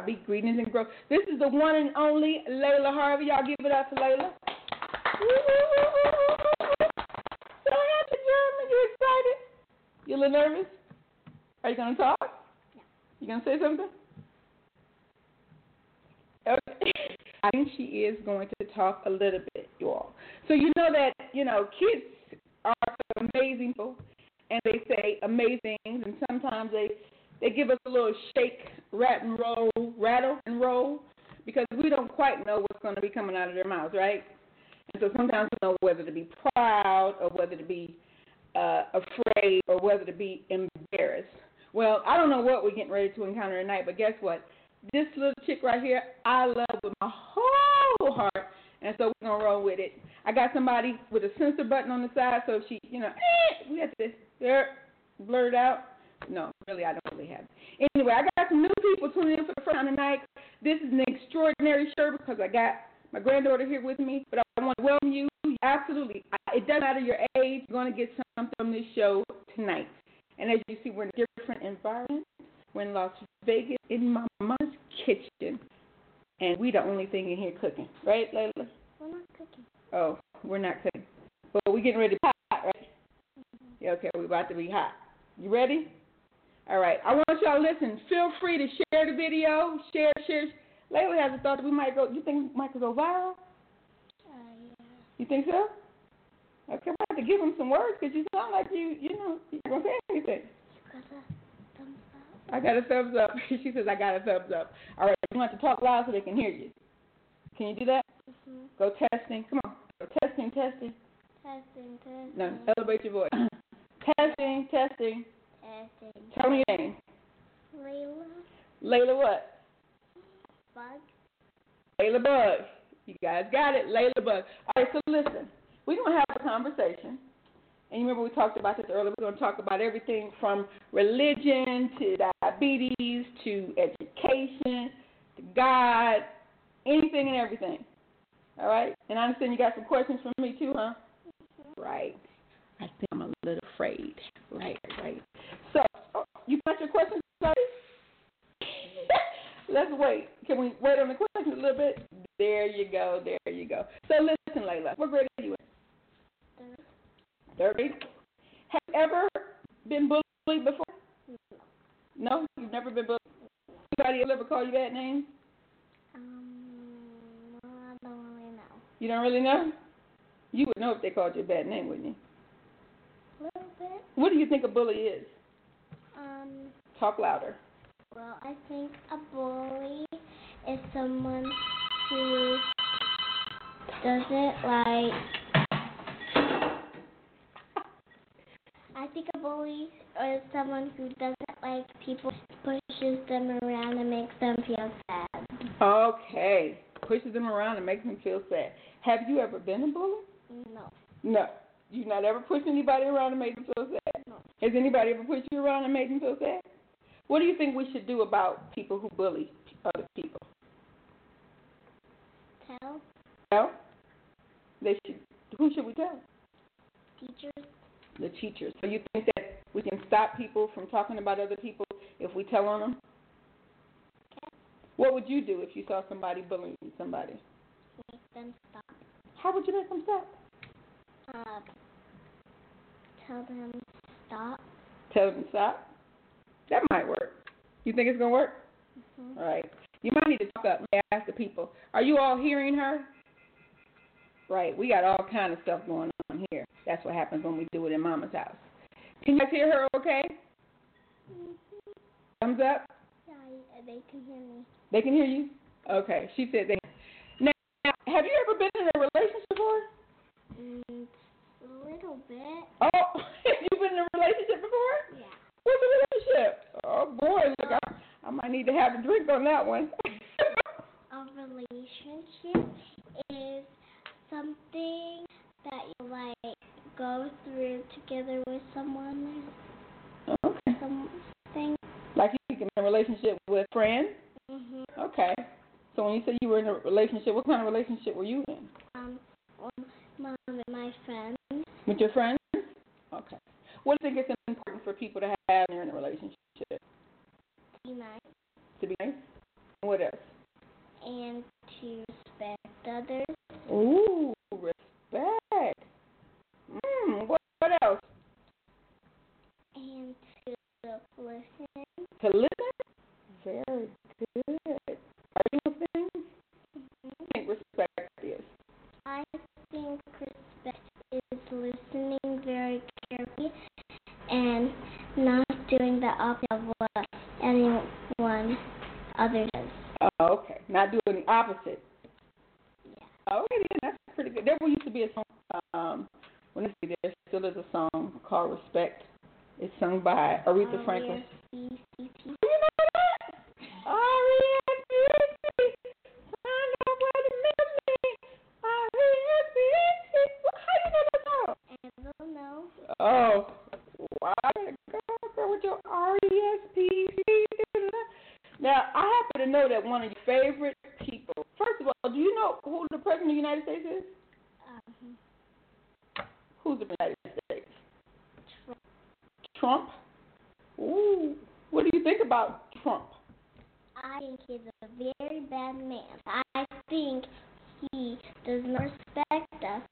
Harvey. Greetings and growth. This is the one and only Laila Harvey. Y'all give it up for Laila. So happy, Jeremy. You excited? You a little nervous? Are you gonna talk? You gonna say something? Okay. I think she is going to talk a little bit, you all. So you know that you know kids are amazing people, and they say amazing and sometimes they they give us a little shake, rat and roll, rattle and roll, because we don't quite know what's going to be coming out of their mouths, right? And so sometimes we know whether to be proud or whether to be uh, afraid or whether to be embarrassed. Well, I don't know what we're getting ready to encounter tonight, but guess what? This little chick right here, I love with my whole heart, and so we're gonna roll with it. I got somebody with a censor button on the side, so if she, you know, eh, we have to blur it out. No, really, I don't really have. It. Anyway, I got new people tuning in for the first time tonight. This is an extraordinary show because I got my granddaughter here with me, but I want to welcome you. Absolutely, it doesn't matter your age. You're going to get something from this show tonight. And as you see, we're in a different environment. We're in Las Vegas in my mama's kitchen, and we the only thing in here cooking, right, Laila? We're not cooking. Oh, we're not cooking, but we're getting ready to be hot, right? Mm-hmm. Yeah, okay, we're about to be hot. You ready? All right. I want y'all to listen. Feel free to share the video. Share, share. Laila has a thought that we might go. You think we might go viral? Uh, yeah. You think so? Okay, I have to give him some words because you sound like you, you know, you're gonna say anything. You got a thumbs up? I got a thumbs up. she says I got a thumbs up. All right, you want to talk loud so they can hear you. Can you do that? Mm-hmm. Go testing. Come on. Go testing, testing. Testing, testing. No, elevate your voice. testing, testing. Testing. Tell me your name. Laila. Laila what? Bug. Laila Bug. You guys got it, Laila Bug. All right, so listen, we're going to have a conversation. And you remember we talked about this earlier. We're going to talk about everything from religion to diabetes to education to God, anything and everything. All right? And I understand you got some questions for me too, huh? Mm-hmm. Right. I think I'm a little afraid. Right, right. So, oh, you got your questions buddy? Let's wait. Can we wait on the question a little bit? There you go. There you go. So listen, Laila. What grade are you in? Third. Third. Have you ever been bullied before? No, you've never been bullied. Anybody ever call you bad names? Um, I don't really know. You don't really know. You would know if they called you a bad name, wouldn't you? A little bit. What do you think a bully is? Um, Talk louder. well, I think a bully is someone who doesn't like. I think a bully is someone who doesn't like people, pushes them around and makes them feel sad. Okay. Pushes them around and makes them feel sad. Have you ever been a bully? No. No. You've not ever pushed anybody around and made them feel sad? Has anybody ever pushed you around and made them feel sad? What do you think we should do about people who bully other people? Tell Well, they should. Who should we tell? teachers. The teachers. So you think that we can stop people from talking about other people if we tell on them? What would you do if you saw somebody bullying somebody? Make them stop. How would you make them stop? Uh, tell them stop. Tell them to stop. That might work. You think it's gonna work? hmm All right. You might need to talk up and ask the people. Are you all hearing her? Right. We got all kind of stuff going on here. That's what happens when we do it in Mama's house. Can you guys hear her? Okay. Thumbs up. Yeah, they can hear me. They can hear you. Okay. She said they. Now, have you ever been in a relationship before? Mm, a little bit. Oh, have you been in a relationship before? Yeah. What's a relationship? Oh boy, look, I, I might need to have a drink on that one. A relationship is something that you like go through together with someone okay. something. Like you can be in a relationship with friends. Mhm. Okay. So when you say you were in a relationship, what kind of relationship were you in? Um, um, mom and my friends. With your friends? Okay. What do you think is important for people to have in a relationship? To be nice To be nice? What else? and to respect others. Ooh, respect. Mm, what, what else? And to listen. To listen? Very good. Are you listening? Mhm. I think respect is. I think respect is listening carefully and not doing the opposite of what anyone other does. Oh, okay. Not doing the opposite. Yeah. Okay, then that's pretty good. There used to be a song. Um, when I say there still is a song called "Respect." It's sung by Aretha Franklin. R-E-S-P-C-T. Do you know that? R-E-S-P-C. United States is? Um, Who's the United States? Trump. Trump? Ooh. What do you think about Trump? I think he's a very bad man. I think he does not respect us,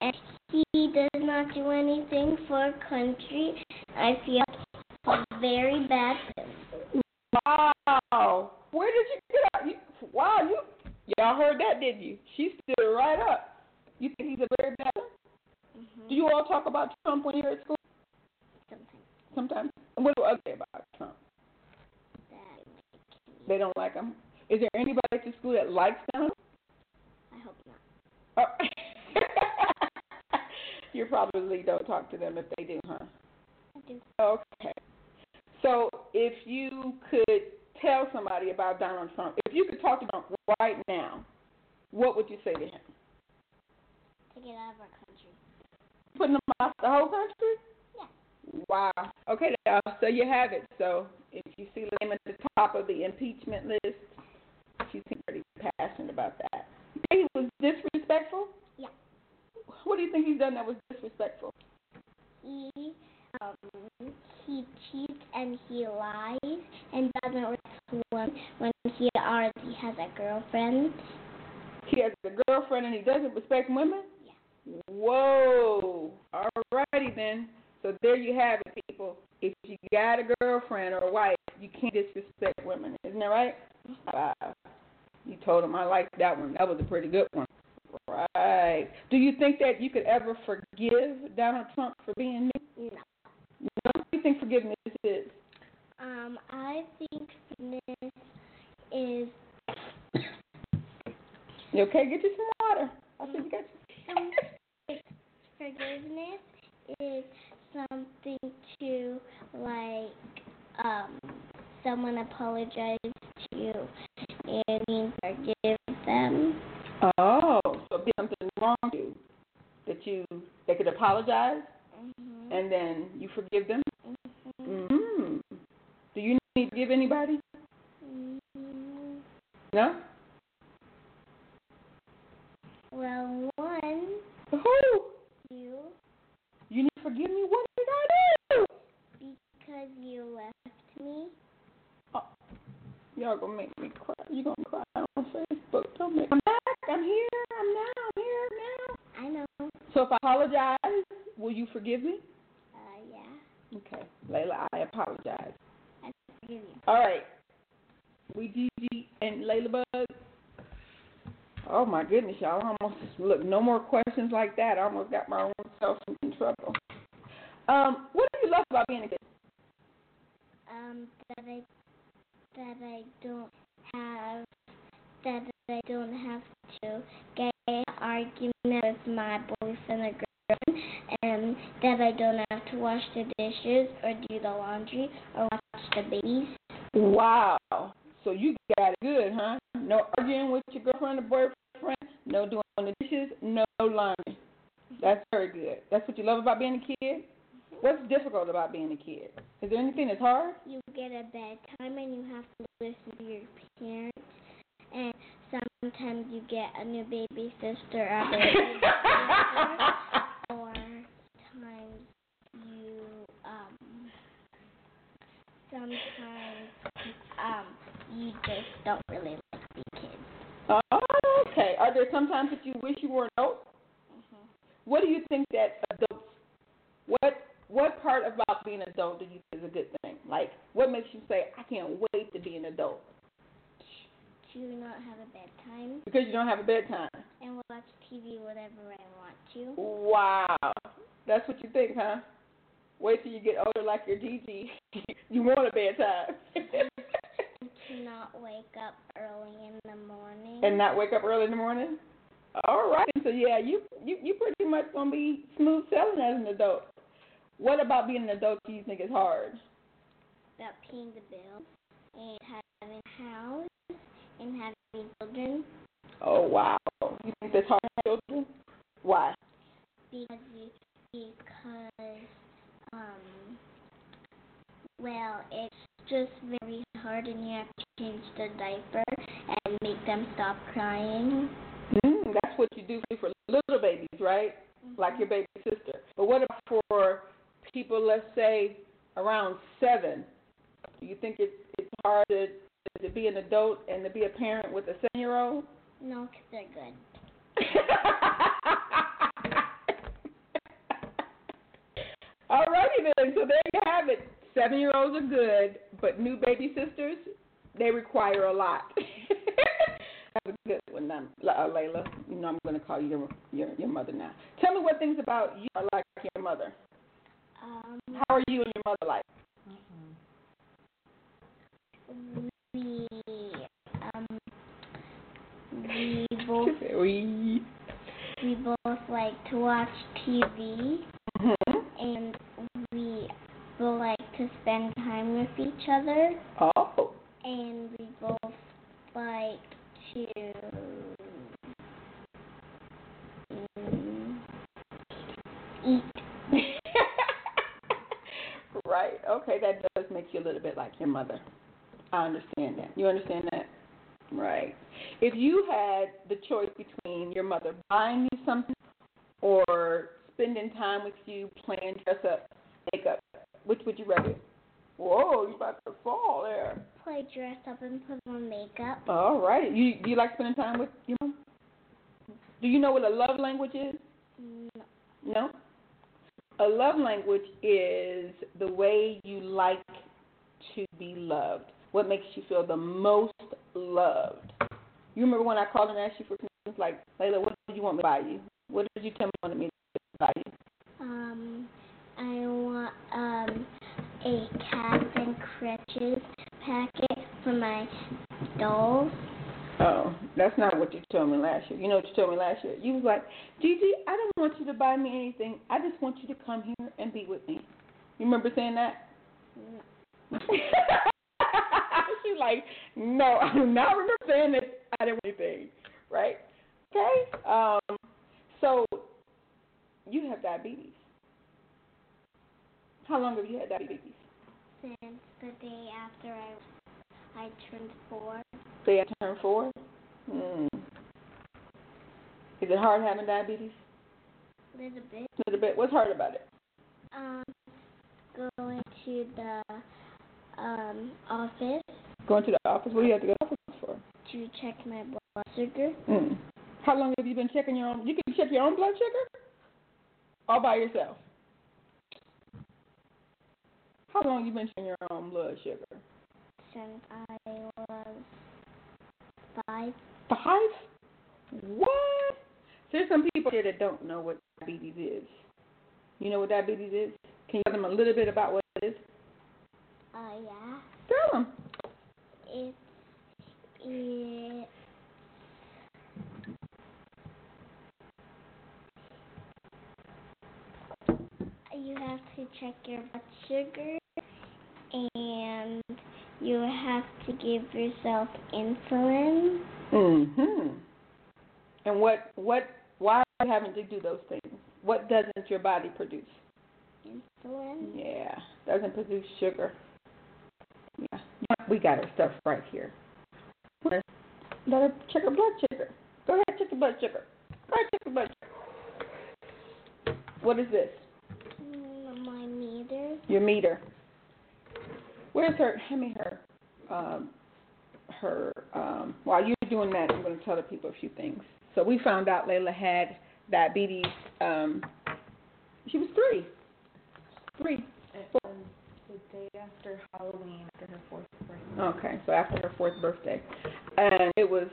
and he does not do anything for our country. I feel he's a very bad person. Wow. Where did you get out? You, wow, you y'all heard that, didn't you? She stood right up. You think he's a very bad man? Mm-hmm. Do you all talk about Trump when you're at school? Something Sometimes. And What do others say about Trump? that They don't like him. Is there anybody at your school that likes him? I hope not. Oh. you probably don't talk to them if they do, huh? I do. Okay. So if you could tell somebody about Donald Trump, if you could talk to Trump right now, what would you say to him? To get out of our country. Putting him off the whole country? Yeah. Wow. Okay, now, so you have it. So if you see name at the top of the impeachment list, she seems pretty passionate about that. He was disrespectful? Yeah. What do you think he's done that was disrespectful? He um he cheats and he lies and doesn't respect when when he already has a girlfriend. He has a girlfriend and he doesn't respect women? Yeah. Whoa. All righty then. So there you have it, people. If you got a girlfriend or a wife, you can't disrespect women. Isn't that right? Wow. You told him I liked that one. That was a pretty good one. Right. Do you think that you could ever forgive Donald Trump for being new? No. What do you think forgiveness is? Um, I think forgiveness is You okay? Get you some water. I think you got um, forgiveness is something to like um someone apologizes to you and you forgive them. Oh, so if something wrong with you that you they could apologize Mm-hmm. And then you forgive them? Mm-hmm. mm-hmm. Do you need to give anybody? Mm-hmm. No? Well, one. Who? You. You need to forgive me? What did I do? Because you left me. Oh, y'all gonna make me cry. You gonna cry on Facebook? Don't make me. I'm back. I'm here. I'm now. I'm here now apologize, will you forgive me? Uh, yeah. Okay, Laila, I apologize. I forgive you. All right. We Gigi and Laila Bug. Oh my goodness, y'all! I almost look. No more questions like that. I almost got my own self in trouble. Um, what do you love about being a kid? Um, that I that I don't have that I don't have to get an argument with my boyfriend or girlfriend, and that I don't have to wash the dishes or do the laundry or watch the babies. Wow. So you got it good, huh? No arguing with your girlfriend or boyfriend. No doing the dishes. No laundry. That's very good. That's what you love about being a kid. Mm-hmm. What's difficult about being a kid? Is there anything that's hard? You get a bedtime and you have to listen to your parents, and sometimes you get a new baby sister or baby sister, or times you um sometimes um you just don't really like the kids. Oh, okay. Are there some times that you wish you were an adult? What do you think that adults? What what part about being an adult do you think is a good thing? Like, what makes you say, "I can't wait to be an adult"? To not have a bedtime Because you don't have a bedtime. and watch TV whenever I want to. Wow, that's what you think, huh? Wait till you get older, like your Gigi. you want a bedtime. To not wake up early in the morning. and not wake up early in the morning. All right. So yeah, you you you pretty much gonna be smooth sailing as an adult. What about being an adult do you think is hard? about paying the bills and having a house and having children Oh wow. You think that's hard for children? Why? because you because um well it's just very hard and you have to change the diaper and make them stop crying. Mm, that's what you do for little babies, right? Like your baby sister. But what about for people, let's say around seven? Do you think it's it's hard to to be an adult and to be a parent with a seven year old? No, 'cause they're good. All righty then. So there you have it. Seven year olds are good, but new baby sisters, they require a lot. That's a good one, um, uh, Laila. You know I'm going to call you your, your your mother now. Tell me what things about you are like your mother. Um, How are you and your mother like? We um we both We. we both like to watch TV Mhm. and we both like to spend time with each other Oh. and we both like to eat. right. Okay, that does make you a little bit like your mother. I understand that. You understand that? Right. If you had the choice between your mother buying you something or spending time with you, playing dress up, makeup, which would you rather? Whoa, you about to fall there. Play dress up and put on makeup. All right. You do you like spending time with your mom? Do you know what a love language is? No. No. A love language is the way you like to be loved. What makes you feel the most loved? You remember when I called and asked you for things like, Laila, what did you want me to buy you? What did you tell me you wanted me to buy you? Um, I want um a cat and crutches packet for my dolls. Oh, that's not what you told me last year. You know what you told me last year? You was like, Gigi, I don't want you to buy me anything. I just want you to come here and be with me. You remember saying that? No. Like, no, I do not remember saying that I didn't want anything, right? Okay. Um, so you have diabetes. How long have you had diabetes? Since the day after I I turned four. Say I turned four. Hmm. Is it hard having diabetes? A little bit. A little bit. What's hard about it? Um, going to the um office Going to the office. What do you have to go to the office for? to check my blood sugar. Hmm. How long have you been checking your own? You can check your own blood sugar. all by yourself. How long you been checking your own blood sugar? Since I was five. Five? What? There's some people here that don't know what diabetes is. You know what diabetes is? Can you tell them a little bit about what it is? Uh, yeah. Tell them. It's it. You have to check your blood sugar, and you have to give yourself insulin. Mhm. And what what why are you having to do those things? What doesn't your body produce? Insulin. Yeah, doesn't produce sugar. Yeah, we got our stuff right here. Let her check her blood sugar. Go ahead, check your blood sugar. Go ahead, check your blood sugar. What is this? Mm, My meter. Your meter. Where's her? Hand me her. Um, her. Um, while you're doing that, I'm going to tell the people a few things. So we found out Laila had diabetes. Um, she was three. Three. It was the day after Halloween, after her fourth birthday. Okay, so after her fourth birthday, and it was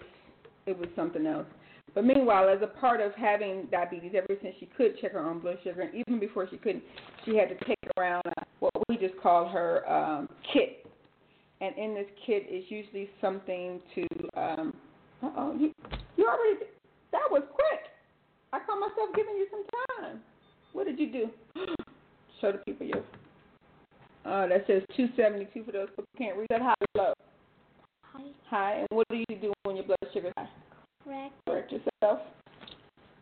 it was something else. But meanwhile, as a part of having diabetes, ever since she could check her own blood sugar, and even before she couldn't, she had to take around what we just call her um, kit. And in this kit is usually something to. Um, uh oh, you you already that was quick. I call myself giving you some time. What did you do? Show the people your. Uh, that says 272 for those who can't read that high low. Hi, High, and what do you do when your blood sugar's high? correct. Correct yourself.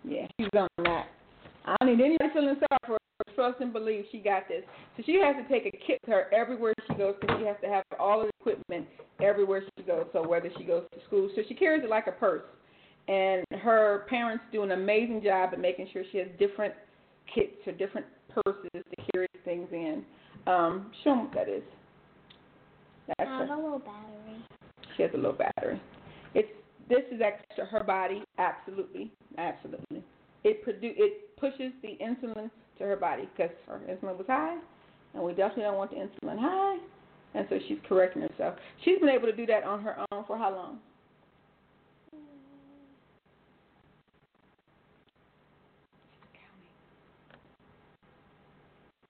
Yeah, she's on that. I don't need anybody feeling sorry for her. Trust and believe she got this. So she has to take a kit with her everywhere she goes because she has to have all of the equipment everywhere she goes. So whether she goes to school, so she carries it like a purse. And her parents do an amazing job at making sure she has different kits or different purses to carry things in. Um, show them what that is. That's I her. a little battery. She has a low battery. It's this is extra her body, absolutely, absolutely. It produ- it pushes the insulin to her body because her insulin was high, and we definitely don't want the insulin high, and so she's correcting herself. She's been able to do that on her own for how long?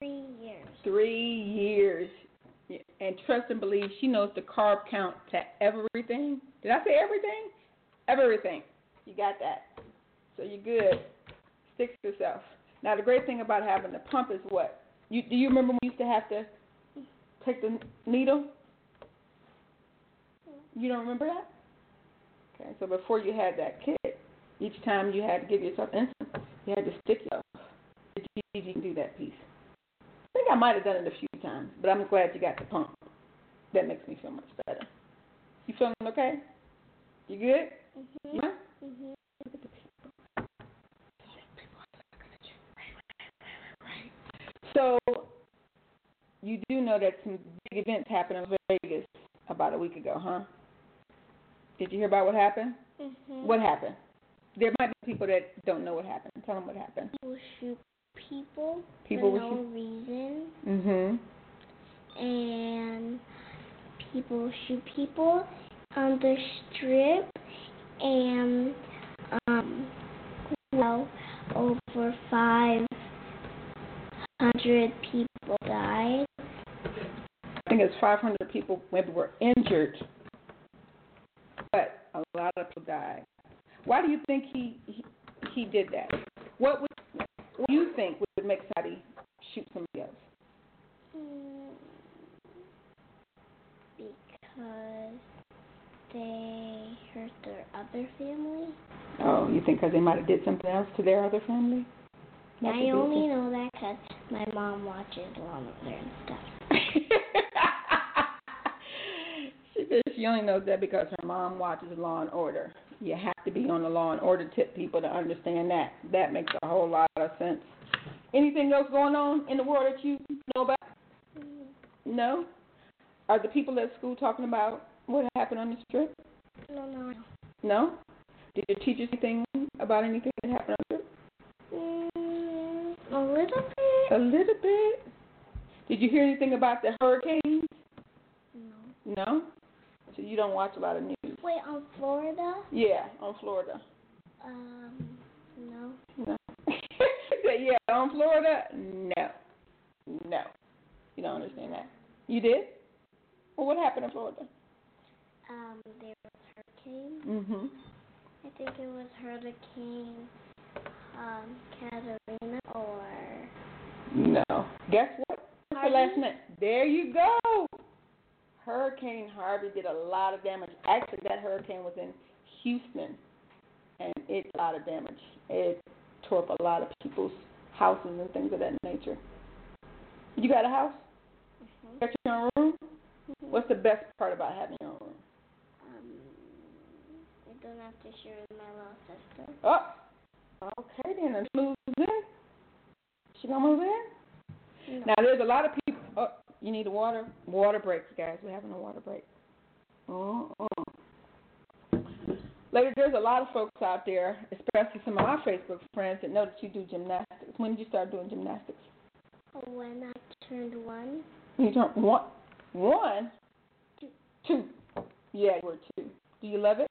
Three years. Three years. And trust and believe she knows the carb count to everything. Did I say everything? Everything. You got that. So you're good. Stick to yourself. Now the great thing about having the pump is what? You do you remember when you used to have to take the needle? You don't remember that? Okay, so before you had that kit, each time you had to give yourself insulin, you had to stick yourself. You, did you do that piece? I think I might have done it a few times, but I'm glad you got the pump. That makes me feel much better. You feeling okay? You good? Mhm. Yeah. Mhm. So you do know that some big events happened in Vegas about a week ago, huh? Did you hear about what happened? Mhm. What happened? There might be people that don't know what happened. Tell them what happened. People shoot people People for no shoot- reason, Mhm. and people shoot people on the strip, and um, well, over five hundred people died. I think it's 500 people maybe were injured, but a lot of people died. Why do you think he he, he did that? What would what do you think would make somebody shoot somebody else? Because they hurt their other family. Oh, you think because they might have did something else to their other family? Like I only know that 'cause my mom watches Law and Order and stuff. she says she only knows that because her mom watches Law and Order. You have to be on the Law and Order tip, people, to understand that. That makes a whole lot of sense. Anything else going on in the world that you know about? No. Are the people at school talking about what happened on the trip? No, no. No. Did your teachers say anything about anything that happened on the trip? Mm, a little bit. A little bit. Did you hear anything about the hurricanes? No. No. So you don't watch a lot of news. Wait, on Florida? Yeah, on Florida. Um, no. No. yeah, on Florida. No. No. You don't understand that. You did? Well, what happened in Florida? Um, there was hurricane. Mhm. I think it was Hurricane um, Katarina or No. Guess what? Last name? There you go. Hurricane Harvey did a lot of damage. Actually, that hurricane was in Houston, and it did a lot of damage. It tore up a lot of people's houses and things of that nature. You got a house? Got your own room? Mhm. What's the best part about having your own room? um, I don't have to share with my little sister. Oh, okay then. And move in. She gonna move in? No. Now there's a lot of people. Oh, you need a water water breaks, guys. We're having a water break. Uh-uh. Ladies, there's a lot of folks out there, especially some of our Facebook friends, that know that you do gymnastics. When did you start doing gymnastics? When I turned one, You turn one, one, Two. two. Yeah, you were two. Do you love it?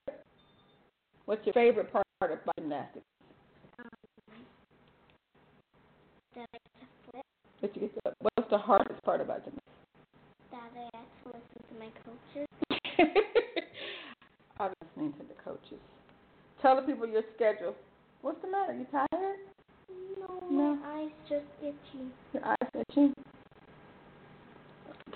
What's your favorite part about gymnastics? um, that I get to flip, That you get to, what's the hardest part about gymnastics? that I have to listen to my coaches. I'm listening to the coaches. Tell the people your schedule. What's the matter? You tired? No, No. my eyes just itchy. Your eyes itching?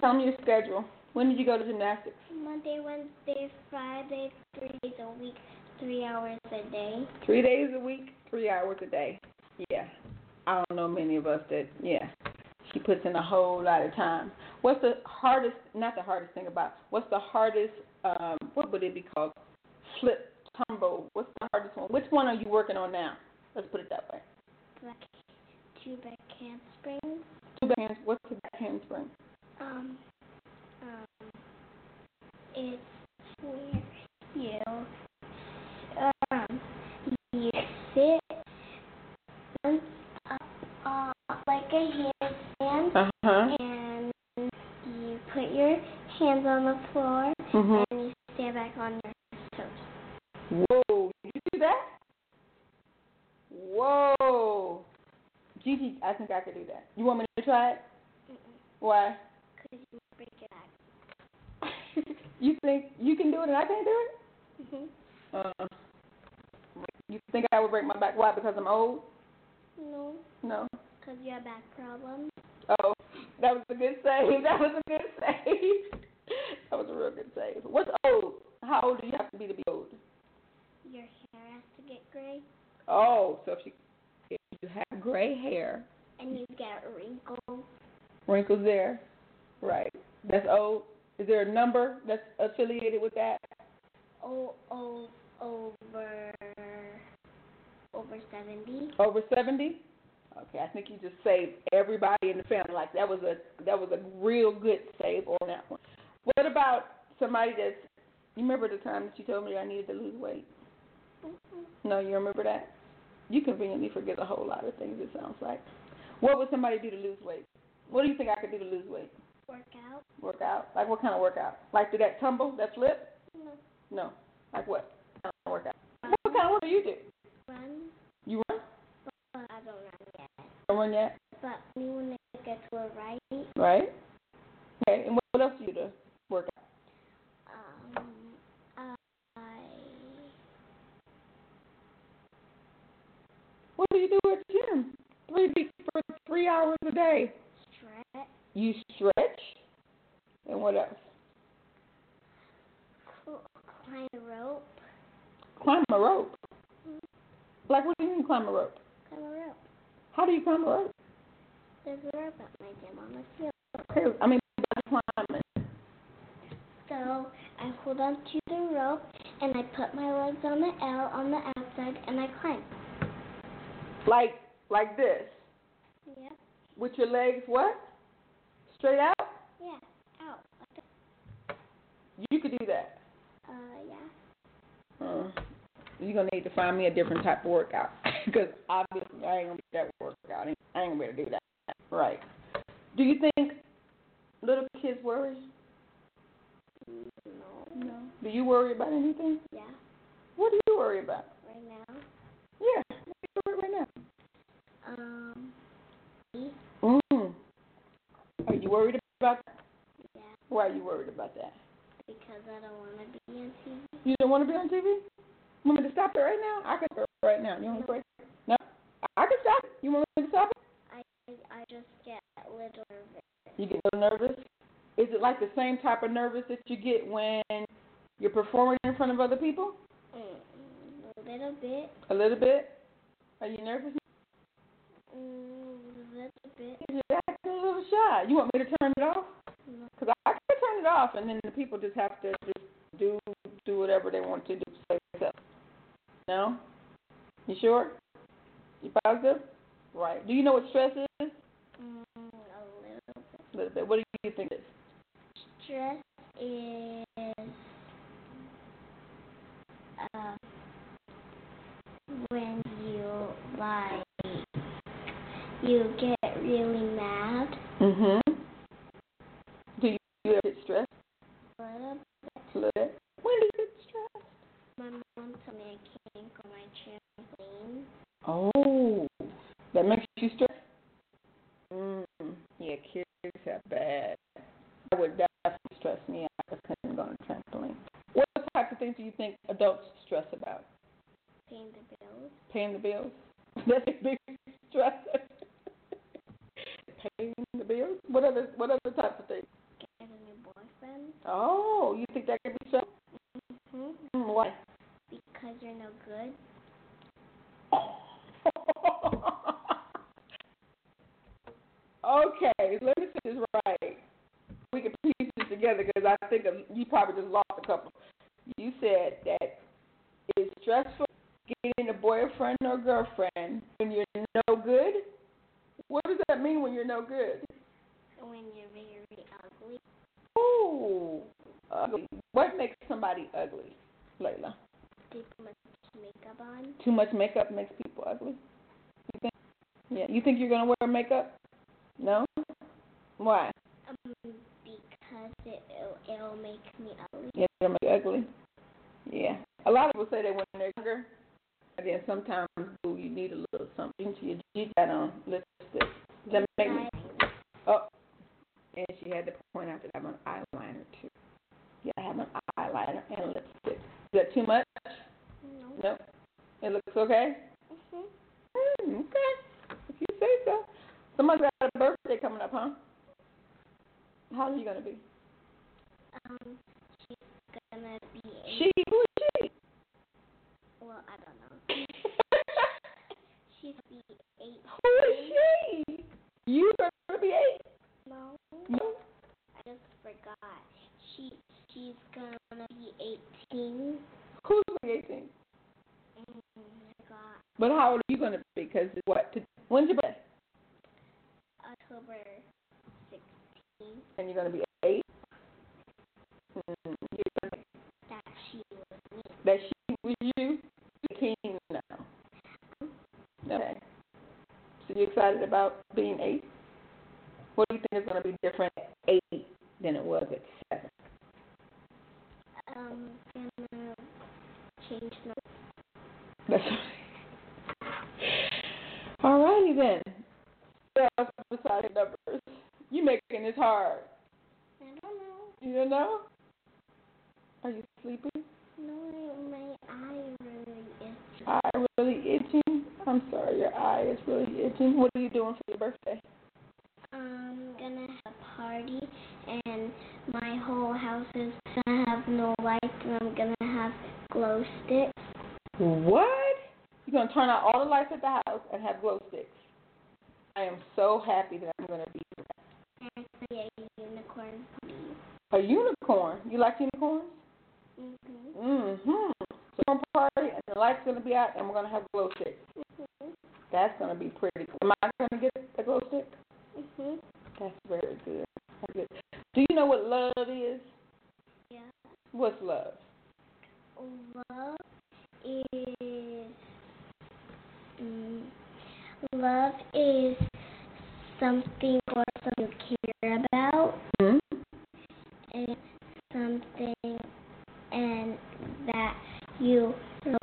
Tell me your schedule. When did you go to gymnastics? Monday, Wednesday, Friday, three days a week, three hours a day. Three days a week, three hours a day. Yeah. I don't know many of us that, yeah. She puts in a whole lot of time. What's the hardest, not the hardest thing about, what's the hardest, um, what would it be called? Flip, tumble. What's the hardest one? Which one are you working on now? Let's put it that way. Back, two back handsprings. Two back hands, what's the back handspring? Um, um, it's where you, um, you sit on, uh, uh, like a handstand, Uh-huh. and you put your hands on the floor, Mm-hmm. and you stand back on your toes. Whoa, did you do that? Whoa. Gigi, I think I could do that. You want me to try it? Why? Because you break your back. you think you can do it and I can't do it? hmm Uh, you think I would break my back? Why? Because I'm old? No, No. because you have back problems. Oh, that was a good save. That was a good save. that was a real good save. What's old? How old do you have to be to be old? Your hair has to get gray, Oh, so if you if you have gray hair, and you get wrinkles. wrinkles there, right? That's old. Is there a number that's affiliated with that? Oh, oh, over, over seventy. Over seventy? Okay, I think you just saved everybody in the family. Like that was a that was a real good save on that one. What about somebody that's you remember the time that you told me I needed to lose weight? No, you remember that? You conveniently forget a whole lot of things. It sounds like. What would somebody do to lose weight? What do you think I could do to lose weight? Work out. Work out? Like what kind of workout? Like do that tumble, that flip? No, No. Like what? What kind of workout? What kind of work do you do? run. You run? But I don't run yet. Don't run yet? But me when I get to a right, Right? Okay, and what else do you do to work out? um, I What do you do at gym? Three for three hours a day. stretch, You stretch? And what else? climb a rope, Climb a rope. Mm-hmm. Like what do you mean climb a rope? climb a rope. How do you climb a rope? There's a rope at my gym on the field. Okay, I mean climbing. So I hold on to the rope and I put my legs on the L on the outside and I climb. Like like this. Yeah, With your legs what? Straight out? yeah, out. You could do that. Uh, yeah. Uh, you're gonna need to find me a different type of workout because obviously I ain't gonna be that workout. I ain't gonna be able to do that. Right. Do you think little kids worry? No. No. Do you worry about anything? Yeah. What do you worry about? Right now. Yeah. What do you right Um. now? Mm. Are you worried about that? Yeah. Why are you worried about that? Because I don't want to be on TV. You don't want to be on TV? You want me to stop it right now? I can stop it right now. You want me to break? No? I can stop it. You want me to stop it? I I just get a little nervous. You get a little nervous? Is it like the same type of nervous that you get when you're performing in front of other people? Mm, a little bit. A little bit? Are you nervous? Mm, a bit. You're a little shy. You want me to turn it off? No. Because I can turn it off, and then the people just have to just do do whatever they want to do. Say so. No? You sure? You positive? Right. Do you know what stress is? Mm, a little bit. A little bit. What do you think it is? Stress is uh, when you like you get really mad. Mm-hmm. Do you, you ever get stressed? A little A little bit. When do you get stressed? My mom told me I can't go my trampoline. Oh, that makes you stressed? Mm, yeah, kids are bad. That would definitely stress me out. I couldn't go on a trampoline. What type of things do you think adults stress about? Paying the bills. Paying the bills? That's a big stress. Paying the bills? What other what other types of things? Getting a new boyfriend. Oh, you think that could be stress? Mm-hmm. Mm, why? Because you're no good. okay, let me say this right. We can piece this together because I think you probably just lost a couple. You said that it's stressful getting a boyfriend or girlfriend when you're no good. What does that mean when you're no good? When you're very ugly. Ooh, ugly. What makes somebody ugly, Laila? They put much makeup on. Too much makeup makes people ugly. You think? Yeah. You think you're gonna wear makeup? No. Why? Um, because it, it'll, it'll make me ugly. Yeah, it'll make you ugly. Yeah. A lot of people say that when they're younger, and then sometimes ooh, you need a little something to your you got on lipstick. Does that make me? Oh. And she had to point out that I have an eyeliner too. Yeah, I have an eyeliner and lipstick. Is that too much? No. Nope. It looks okay. Mm-hmm. Mm, okay. If you say so. Somebody's got a birthday coming up, huh? How old are you gonna be? Um, she's gonna be eight. She. Who is she? Well, I don't know. She's gonna be eight. Who is she? You are gonna be eight. No, No. I just forgot. She she's gonna be eighteen. Who's gonna be eighteen? Mm, I forgot. But how old are you gonna be? Because what? To, when's your birthday? October sixteenth. And you're gonna be eight. Mm, you're gonna- That she was me. that she was you. Eighteen now. Okay. So you excited about being eight? What do you think is gonna be different at eight than it was at seven? Um, gonna change my That's All righty then. What else besides numbers? You making this hard. I don't know. You don't know? Are you sleepy? No, my eye really is. Eye really itching? I'm sorry, your eye is really itching. What are you doing for your birthday? I'm gonna have a party, and my whole house is gonna have no lights, and I'm gonna have glow sticks. What? You're gonna turn out all the lights at the house and have glow sticks. I am so happy that I'm gonna be gonna be a unicorn a unicorn. You like unicorns? Mhm. Mm-hmm. So unicorn party and the lights gonna be out and we're gonna have glow sticks. Mhm. That's gonna be pretty cool. Am I gonna get a glow stick? Mhm. That's very good. That's good. Do you know what love is? Yeah. What's love? Love is. Mm, love is something or something you care about hmm and something and that you really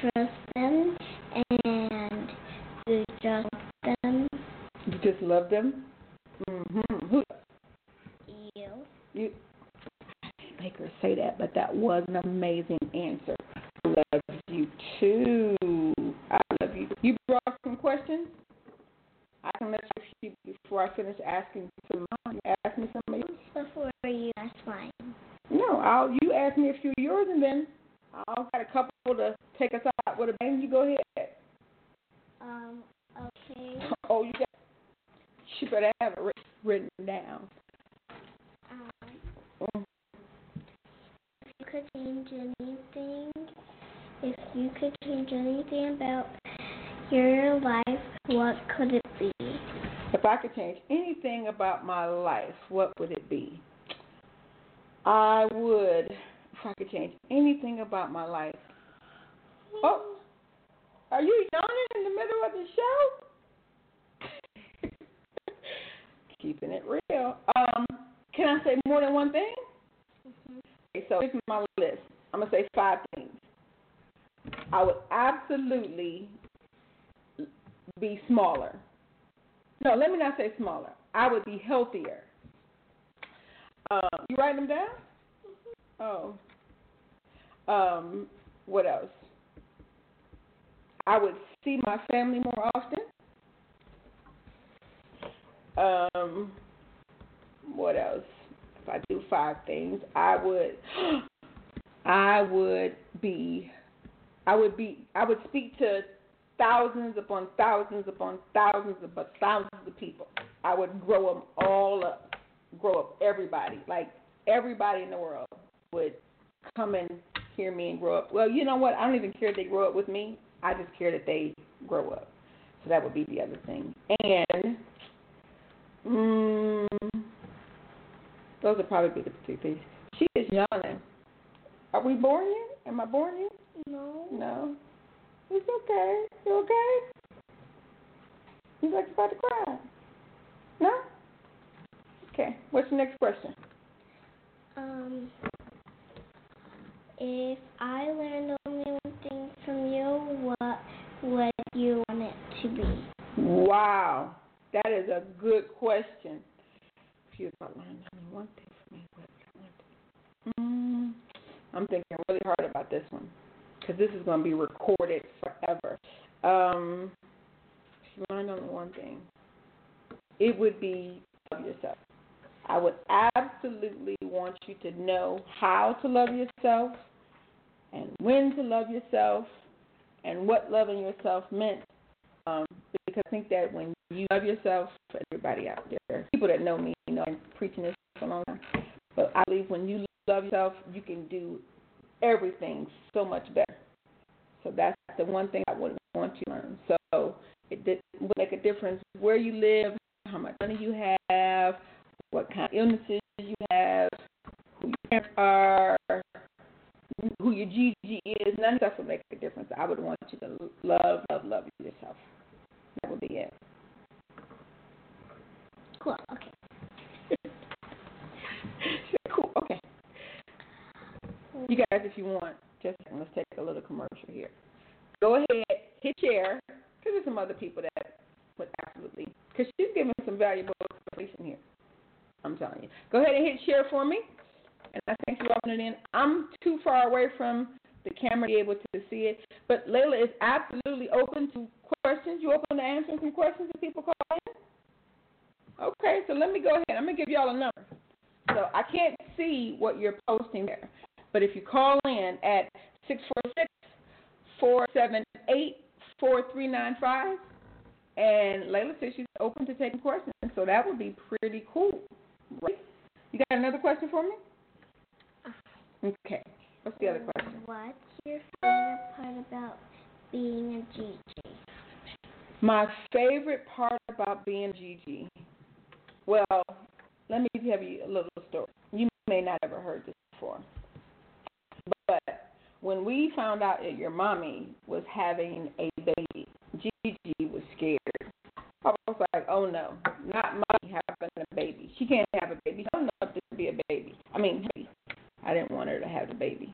trust them and you just love them. You just love them. hmm Who You. you? I didn't make her say that, but that was an amazing answer. I love you too. I love you. You brought some questions. I can let you before I finish asking some. You ask me some of yours. Before you ask mine. No, I'll. You ask me a few of yours, and then I'll got a couple to take us out with a bang. You go ahead. Um, okay. Oh, you got. You better have it writ- written down. Um, Mm. if you could change anything, if you could change anything about your life, what could it be? If I could change anything about my life, what would it be? I would, if I could change anything about my life. Oh, are you yawning in the middle of the show? Keeping it real. Um, can I say more than one thing? Okay, so here's my list. I'm gonna say five things. I would absolutely be smaller. No, let me not say smaller. I would be healthier. Um, you write them down? Oh. Um, what else? I would see my family more often. Um, what else? If I do five things, I would I would be I would be I would speak to thousands upon thousands upon thousands upon thousands of people. I would grow them all up, grow up everybody. Like everybody in the world would come and hear me and grow up. Well, you know what? I don't even care if they grow up with me. I just care that they grow up. So that would be the other thing. And mm, those would probably be the two things. She is yawning. Are we boring you? Am I boring you? No. No. It's okay. You okay? You like about to cry? No? Okay. What's the next question? Um, if I learned only one thing from you, what would you want it to be? Wow. That is a good question. If you thought learned only one thing from me, what would I want to be? Mm, I'm thinking really hard about this one because this is going to be recorded forever. Um, learned only one thing, it would be love yourself. I would absolutely want you to know how to love yourself and when to love yourself and what loving yourself meant. Um, because I think that when you love yourself, everybody out there, people that know me, you know, I'm preaching this for a long time, but I believe when you love yourself, you can do everything so much better. So that's the one thing I would want you to learn. So it did, would make a difference where you live, how much money you have, what kind of illnesses you have, who your parents are, who your GG is. None of that would make a difference. I would want you to love, love, love yourself. That would be it. Cool. Okay. cool. Okay. You guys, if you want, just let's take a little commercial here. Go ahead, hit share, because there's some other people that would absolutely, because she's giving some valuable information here. I'm telling you. Go ahead and hit share for me, and I thank you all for tuning in. I'm too far away from the camera to be able to see it, but Laila is absolutely open to questions. You open to answering some questions that people call in? Okay, so let me go ahead. I'm going to give you all a number. So I can't see what you're posting there. But if you call in at 646 478 4395, and Laila says she's open to taking questions, so that would be pretty cool, right? You got another question for me? Uh-huh. Okay. What's the other question? What's your favorite part about being a GG? My favorite part about being Gigi. Well, let me tell you a little story. You may not have ever heard this before. But when we found out that your mommy was having a baby, Gigi was scared. I was like, oh no, not mommy having a baby. She can't have a baby. She's old enough to be a baby. I mean, I didn't want her to have the baby.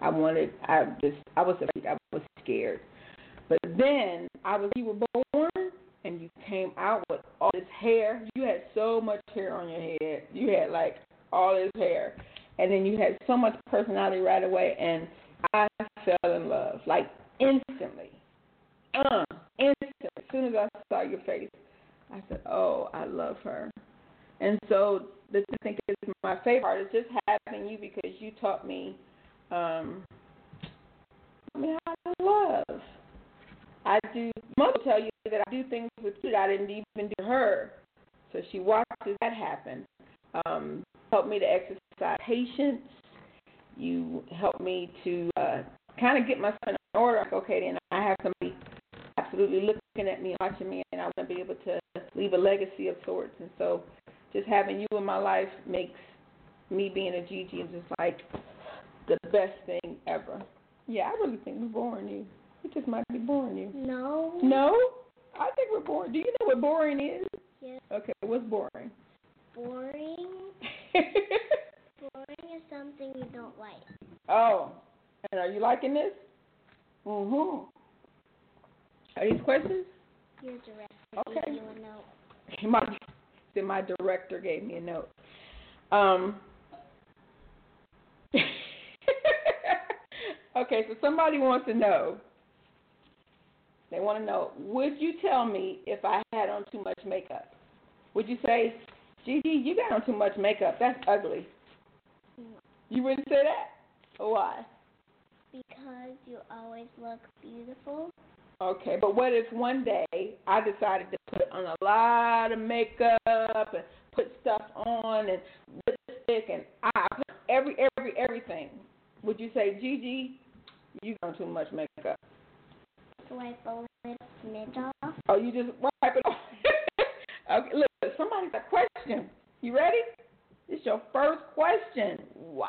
I wanted. I just. I was afraid. I was scared. But then I was. You were born, and you came out with all this hair. You had so much hair on your head. You had like all this hair, and then you had so much personality right away. And I fell in love like instantly. Uh, instantly. As soon as I saw your face, I said, "Oh, I love her." And so this I think is my favorite part is just having you because you taught me um I mean how to love. I do mother tell you that I do things with you that I didn't even do her. So she watches that happen. Um, help me to exercise patience. You help me to uh kind of get myself in order. Like, okay, then I have somebody absolutely looking at me, watching me, and I want to be able to leave a legacy of sorts. And so just having you in my life makes me being a Gigi is just like the best thing ever. Yeah, I really think we're boring you. We just might be boring you. No. No? I think we're boring. Do you know what boring is? Yes. Okay, what's boring? Boring. Boring is something you don't like. oh, and are you liking this? Mm-hmm. Are these questions? Your director Okay. gave you a note. My, then my director gave me a note. Um, okay, so somebody wants to know. They want to know, would you tell me if I had on too much makeup? Would you say, Gigi, you got on too much makeup. That's ugly. You wouldn't say that? Why? Because you always look beautiful. Okay, but what if one day I decided to put on a lot of makeup and put stuff on and lipstick and I put every every everything? Would you say, Gigi, you got on too much makeup? Wipe a little smidge off. Oh, you just wipe it off. Okay, look, somebody's got a question. You ready? It's your first question. Wow,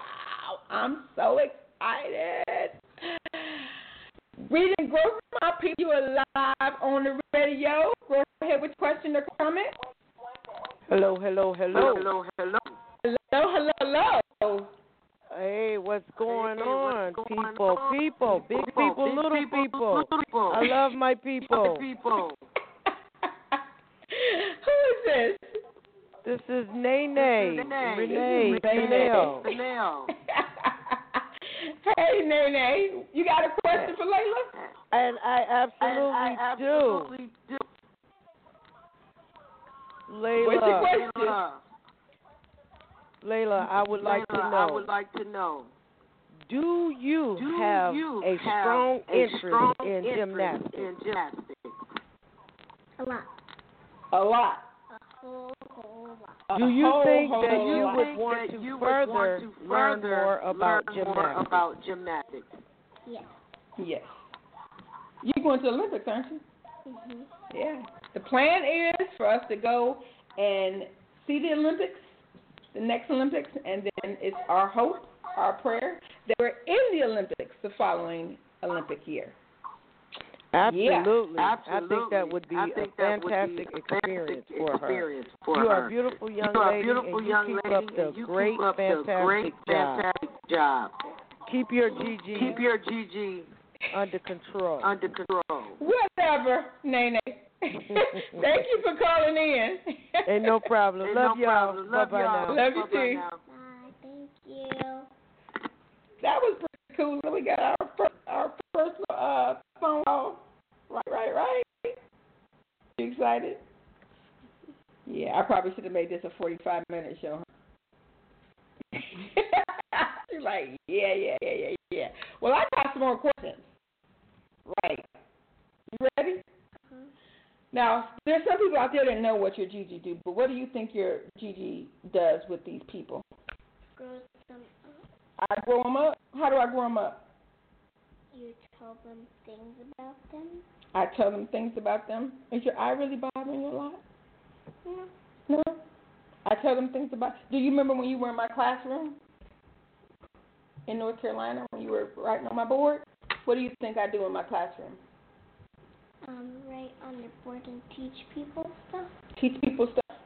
I'm so excited. Reading Grow My People, you are live on the radio. Go ahead with your question or comment. Hello, hello, hello. Hello, hello. Hello, hello, hello. Hey, what's going on, people? People, big people, little people. I love my people. Who is this? This is Nene, Renee, Chanel. hey, Nene, you got a question for Laila? And I absolutely do. What's your Laila, question? Laila, Laila, I would like to know. I would like to know. Do you Do have you a have strong a interest strong in interest gymnastics? In gymnastics. A lot. A lot. A whole, whole lot. A Do you think that you lot. would want to you further want to learn more about learn more gymnastics? about gymnastics? Yes. Yes. You're going to the Olympics, aren't you? Mhm. Yeah. The plan is for us to go and see the Olympics, the next Olympics, and then it's our hope, our prayer that we're in the Olympics the following Olympic year. Absolutely. I Absolutely. think that would be I a think that would be fantastic a experience fantastic for her. experience for You are a her. beautiful young you are a lady, beautiful and you young keep lady, up the and you great, keep up fantastic the great, job. fantastic job. Keep your GG Keep your GG under control. under control. Whatever, Nene. Thank you for calling in. Ain't no problem. Ain't Love no y'all. problem. Love Bye bye y'all. now. Love you Bye-bye too. Bye. Thank you. That was pretty cool. So we got our first, our first uh, phone call. Right, right, right. You excited? Yeah, I probably should have made this a 45 minute show. She's like, yeah, yeah, yeah, yeah, yeah. Well, I got some more questions. Right. You ready? Mhm. Now, there's some people out there that know what your Gigi do, but what do you think your Gigi does with these people? Some up. I grow them up. How do I grow them up? You tell them things about them. I tell them things about them. Is your eye really bothering you a lot? No. No. I tell them things about. Do you remember when you were in my classroom in North Carolina when you were writing on my board? What do you think I do in my classroom? Um, write on the board and teach people stuff. Teach people stuff.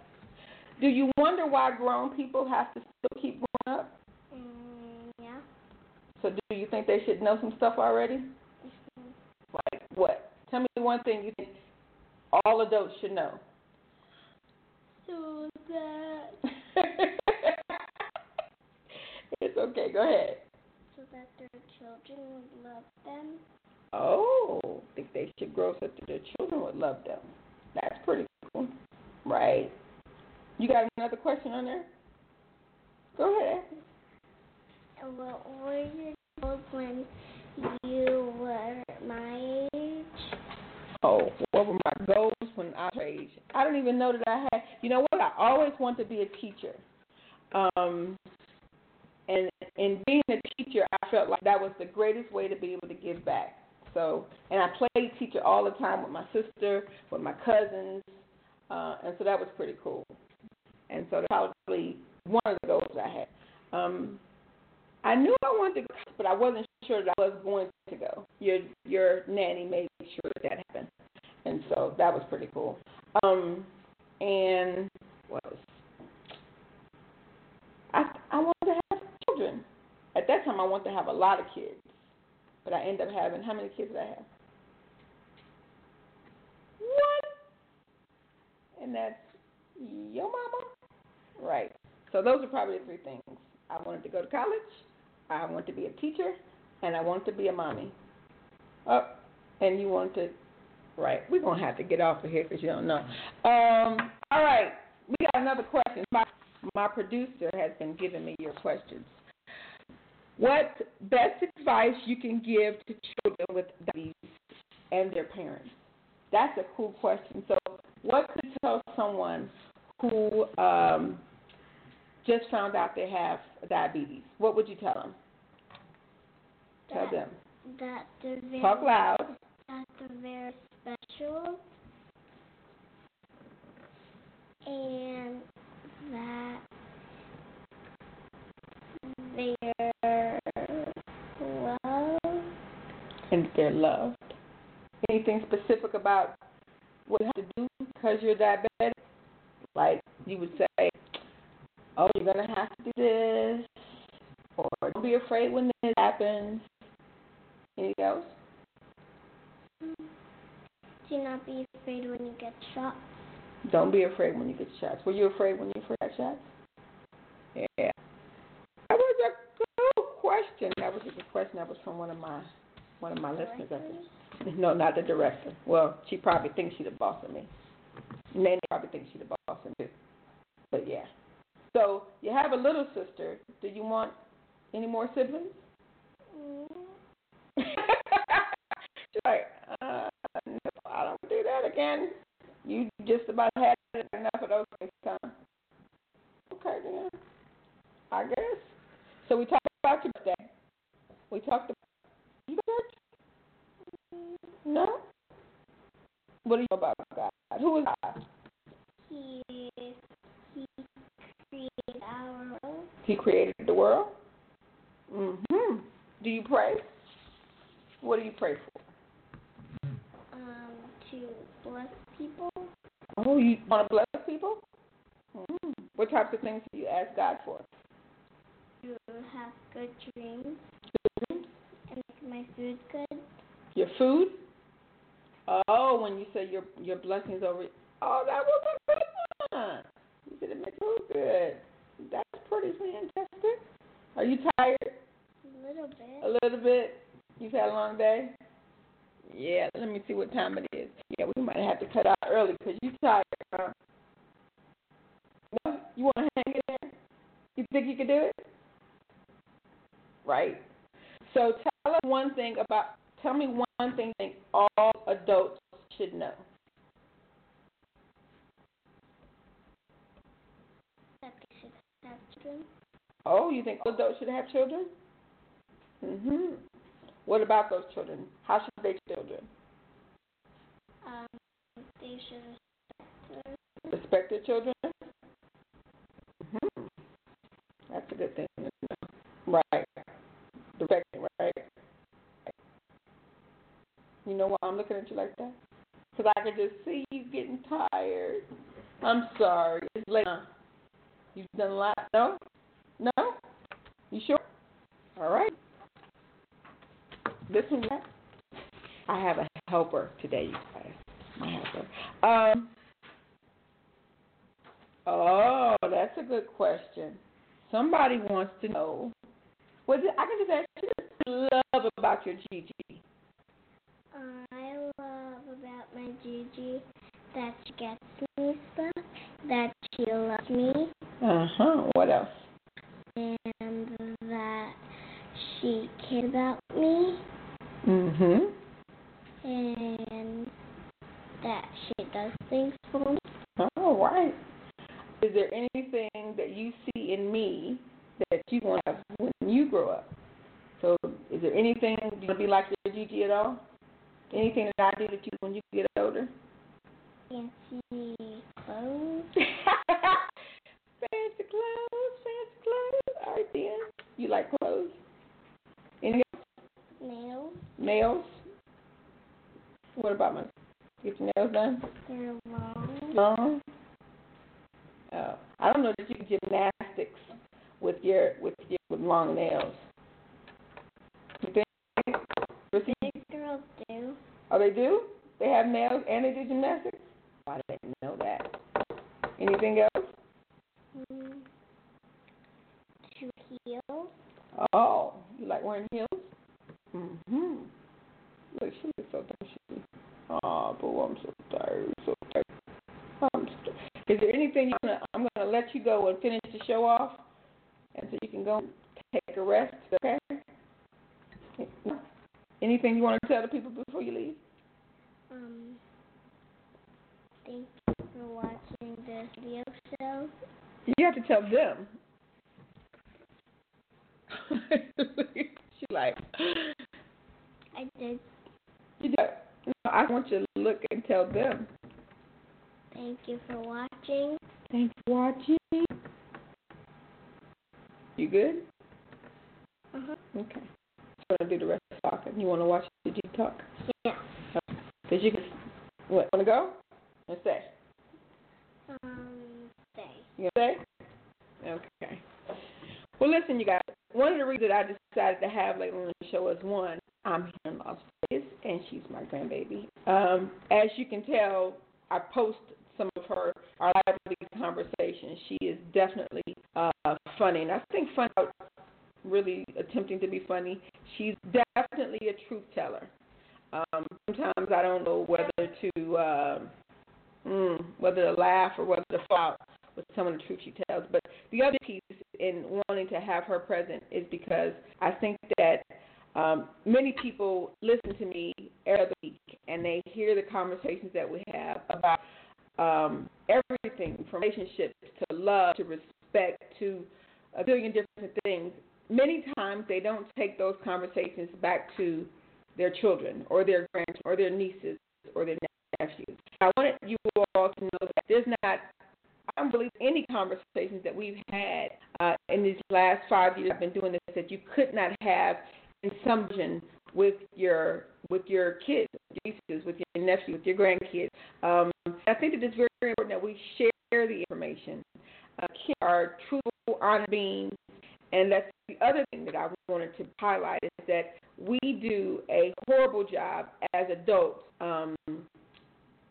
Do you wonder why grown people have to still keep growing up? So do you think they should know some stuff already? Like what? Tell me one thing you think all adults should know. So that it's okay. Go ahead. so that their children would love them. Oh, think they should grow so that their children would love them. That's pretty cool, right? You got another question on there? Go ahead. And What were your goals when you were my age? Oh, what were my goals when I was age? I don't even know that I had. You know what? I always wanted to be a teacher. Um, and in being a teacher, I felt like that was the greatest way to be able to give back. So, and I played teacher all the time with my sister, with my cousins, uh, and so that was pretty cool. And so that's probably one of the goals I had. Um, I knew I wanted to go, but I wasn't sure that I was going to go. Your your nanny made sure that, happened, and so that was pretty cool. Um, and what else? I I wanted to have children. At that time, I wanted to have a lot of kids, but I ended up having how many kids did I have? What? And that's your mama, right? So those are probably the three things. I wanted to go to college. I want to be a teacher, and I want to be a mommy. Oh, and you want to, right? We're gonna have to get off of here because you don't know. Um, all right, we got another question. My my producer has been giving me your questions. What best advice you can give to children with diabetes and their parents? That's a cool question. So, what could you tell someone who um, just found out they have diabetes? What would you tell them? Tell them. That they're very Talk loud. that they're very special and that they're loved. and they're loved. Anything specific about what you have to do because you're diabetic? Like you would say, oh, you're going to have to do this, or don't be afraid when this happens. Anything else? Do not be afraid when you get shot. Don't be afraid when you get shots. Were you afraid when you got shots? Yeah. That was a good question. That was a good question. That was from one of my one of my listeners. I think. No, not the director. Well, she probably thinks she's the boss of me. Nanny probably thinks she's the boss of me. But yeah. So you have a little sister. Do you want any more siblings? Mm, She's like, uh, no, I don't again. You just about had enough of those things, huh? Okay, then. I guess. So we talked about your birthday. We talked about you go to church? No. What do you know about God? Who is God? he he created our world. He created the world. Mhm. Do you pray? What do you pray for? um to bless people. Oh, you want to bless people? Mm. What types of things do you ask God for? To have good dreams and make my food good. Your food? Oh, when you say your your blessings over. Oh, that was a good one. You said it makes you feel good. That's pretty fantastic. Are you tired? A little bit. A little bit. You've had a long day. Yeah. Let me see what time it is. Yeah, we might have to cut out early because you're tired. Huh? No, you want to hang in there? You think you can do it? Right. So tell us one thing about. Tell me one thing you think all adults should know. That they should have children. Oh, you think all adults should have children? Mhm. What about those children? How should they treat children Um, they should respect their respect their children? Mhm. That's a good thing. Right. Respect, right? You know why I'm looking at you like that? because I can just see you getting tired. I'm sorry. It's late. You've done a lot. No? You sure? All right. This one, I have a helper today, you guys. Um. Oh, that's a good question. Somebody wants to know. It? I can just ask you what you love about your Gigi. I love about my Gigi that she gets me stuff, that she loves me, Uh huh. What else? and that she cares about me, Mhm. and that she does things for me. All right. Is there anything that you see in me that you want to have when you grow up? So, is there anything you want to be like your Gigi at all? Anything that I do that you when you get older? Fancy clothes. fancy clothes, fancy clothes. All right, then. You like clothes? Any nails. nails? What about my get your nails done? They're long. Long. Uh, I don't know that you can gymnastics with your with your with long nails. You think? Chrissy? Big girls do. Oh, they do? They have nails and they do gymnastics? I didn't know that. Anything else? Mm. Two heels. Oh, you like wearing heels? Mm-hmm. Look, she looks so tired. She, oh, but I'm so tired, so tired. I'm so Is there anything you wanna, I'm going to let you go and finish the show off, and so you can go take a rest, okay? Anything you want to tell the people before you leave? Um. Thank you for watching this video show. You have to tell them. she like, I did. you know, no, I want you to look tell them. Thank you for watching. Thanks for watching. You good? Uh-huh. Okay. I'm gonna do the rest of the talking. You want to watch the G talk? Yeah. Cause you can. What? Want to go? Let's stay. Um, stay. You gonna stay? Okay. Well, listen, you guys. One of the reasons I decided to have Laila on the show is one, I'm here in Las Vegas, and she's my grandbaby. Um, as you can tell, I post some of her our lively conversations. She is definitely uh, funny, and I think fun out really funny. She's definitely a truth teller. Um, sometimes I don't know whether to uh, mm, whether to laugh or whether to fall with some of the truth she tells. But the other piece in wanting to have her present is because I think that um, many people listen to me every week and they hear the conversations that we have about um, everything from relationships to love to respect to a billion different things. Many times they don't take those conversations back to their children or their grandchildren or their nieces or their nephews. I wanted you all to know that there's not I don't believe any conversations that we've had uh, in these last five years I've been doing this that you could not have in some with your with your kids, nieces, with your nephews, with your grandkids. Um, I think that it's very, very important that we share the information. Uh, kids are beings, and that's the other thing that I wanted to highlight is that we do a horrible job as adults um,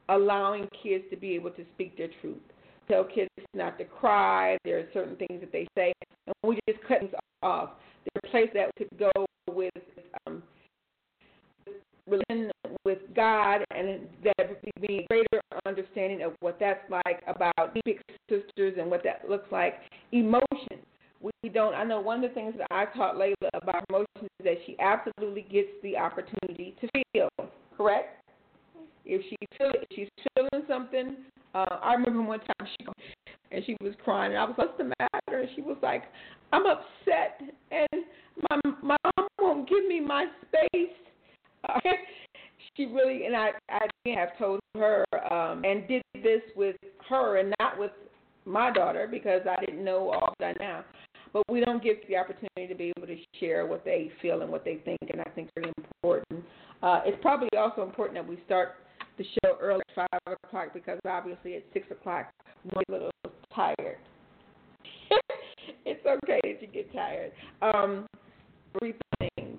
allowing kids to be able to speak their truth tell kids not to cry. There are certain things that they say, and we just cut things off. There's a place that could go with um, religion, with God, and that would be a greater understanding of what that's like about big sisters and what that looks like. Emotions. We don't. I know one of the things that I taught Laila about emotions is that she absolutely gets the opportunity to feel. Correct? If she feel, if she's feeling something, uh, I remember one time she and she was crying, and I was, "What's the matter?" And she was like, "I'm upset, and my my mom won't give me my space." She really, and I I have told her um, and did this with her and not with my daughter because I didn't know all that now. But we don't give the opportunity to be able to share what they feel and what they think, and I think it's very important. Uh, it's probably also important that we start the show early at five o'clock because obviously at six o'clock we're a little tired. it's okay that you get tired. Um, three things.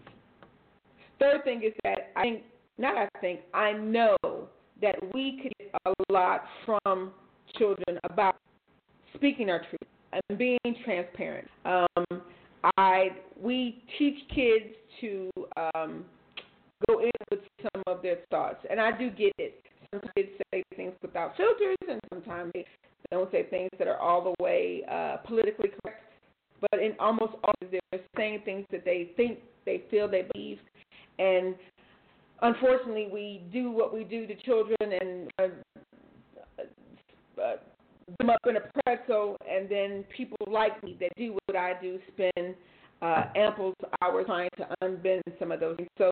Third thing is that I think, not I think, I know that we could get a lot from children about speaking our truth and being transparent. Um, I we teach kids to um, go in with some of their thoughts, and I do get it. Some kids say things without filters, and sometimes they don't say things that are all the way uh, politically correct. But in almost all, they're saying things that they think, they feel, they believe, and unfortunately, we do what we do to children and uh, uh, them up in a pretzel, and then people like me that do what I do spend uh, ample hours trying to unbend some of those things. So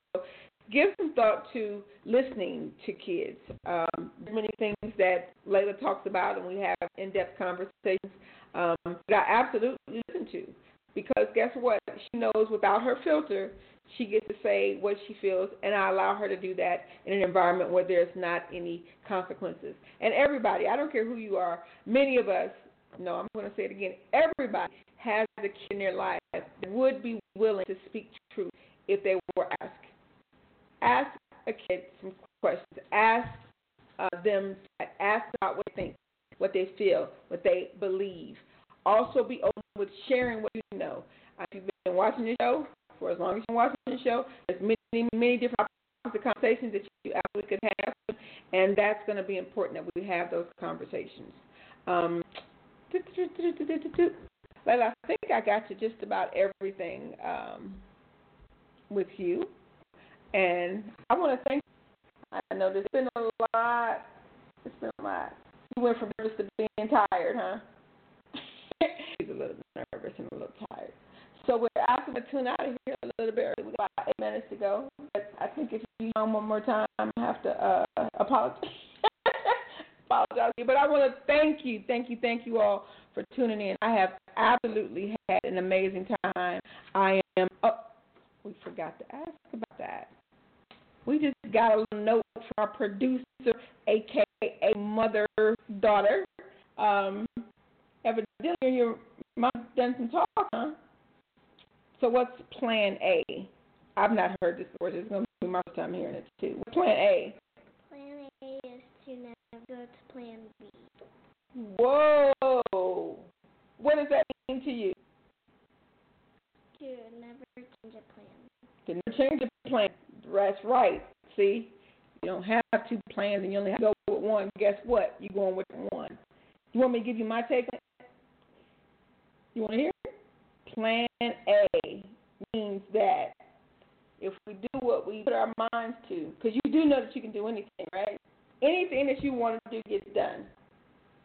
give some thought to listening to kids. Um, many things that Laila talks about, and we have in-depth conversations um, that I absolutely listen to. Because guess what? She knows without her filter, she gets to say what she feels, and I allow her to do that in an environment where there's not any consequences. And everybody, I don't care who you are, many of us, no, I'm going to say it again, everybody has a kid in their life that would be willing to speak truth if they were asked. Ask a kid some questions. Ask uh, them, ask about what they think, what they feel, what they believe. Also, be open with sharing what you know. If you've been watching the show, for as long as you're watching the show. There's many, many different of conversations that you absolutely could have, and that's going to be important that we have those conversations. Um, I think I got to just about everything um, with you, and I want to thank. You. I know there's been a lot. It's been a lot. You went from nervous to being tired, huh? He's a little nervous and a little tired. So we're asking to tune out of here a little bit early. We got eight minutes to go. But I think if you on one more time, I have to uh, apologize. apologize. But I want to thank you, thank you, thank you all for tuning in. I have absolutely had an amazing time. I am. Oh, we forgot to ask about that. We just got a little note from our producer, aka mother daughter. Um, evidently, your mom done some talk, huh? So what's Plan A? I've not heard this before. This is going to be my first time hearing it too. What's Plan A? Plan A is to never go to Plan B. Whoa! What does that mean to you? To never change a plan. To never change a plan. That's right. See, you don't have two plans and you only have to go with one. Guess what? You're going with one. You want me to give you my take on it? You want to hear? Plan A means that if we do what we put our minds to, because you do know that you can do anything, right? Anything that you want to do gets done.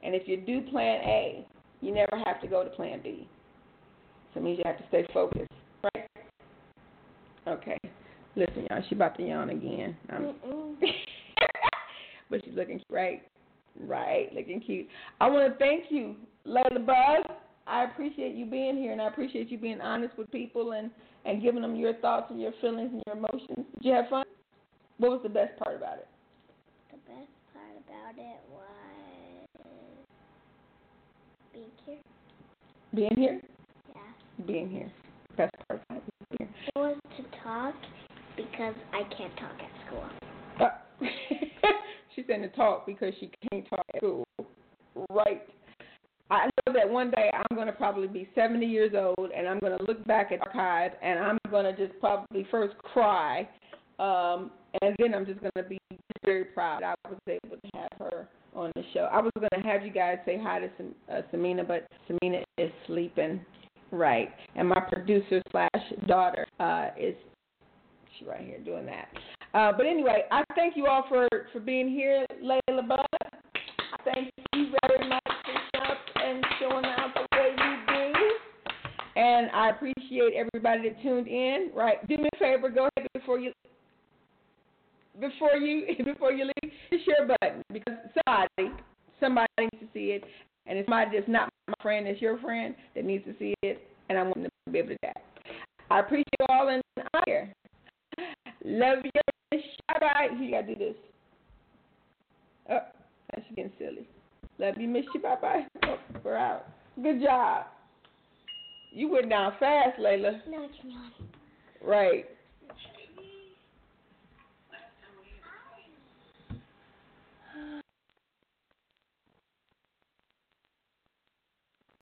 And if you do Plan A, you never have to go to Plan B. So it means you have to stay focused, right? Okay. Listen, y'all, she about to yawn again. but she's looking right, right, looking cute. I want to thank you, Laila Buzz. I appreciate you being here, and I appreciate you being honest with people and and giving them your thoughts and your feelings and your emotions. Did you have fun? What was the best part about it? The best part about it was being here. Being here? Yeah. Being here. Best part about it. Being here. It was to talk because I can't talk at school. Uh, she's saying to talk because she can't talk at school. Right. I know that one day I'm going to probably be 70 years old and I'm going to look back at archive and I'm going to just probably first cry, um, and then I'm just going to be very proud I was able to have her on the show. I was going to have you guys say hi to Sam, uh, Samina, but Samina is sleeping. Right, and my producer slash daughter uh, is she right here doing that. Uh, but anyway, I thank you all for for being here, Laila Bud. Thank you very much and showing out the way you do. And I appreciate everybody that tuned in. Right, do me a favor, go ahead before you before you before you leave the share button because somebody somebody needs to see it, and it's somebody that's not my friend, it's your friend that needs to see it, and I want them to be able to do that. I appreciate you all, and I'm here. Love you. Shout out. You gotta do this. Oh, that's getting silly. Love you, miss you. Bye bye. Oh, we're out. Good job. You went down fast, Laila. No, it's not. Right.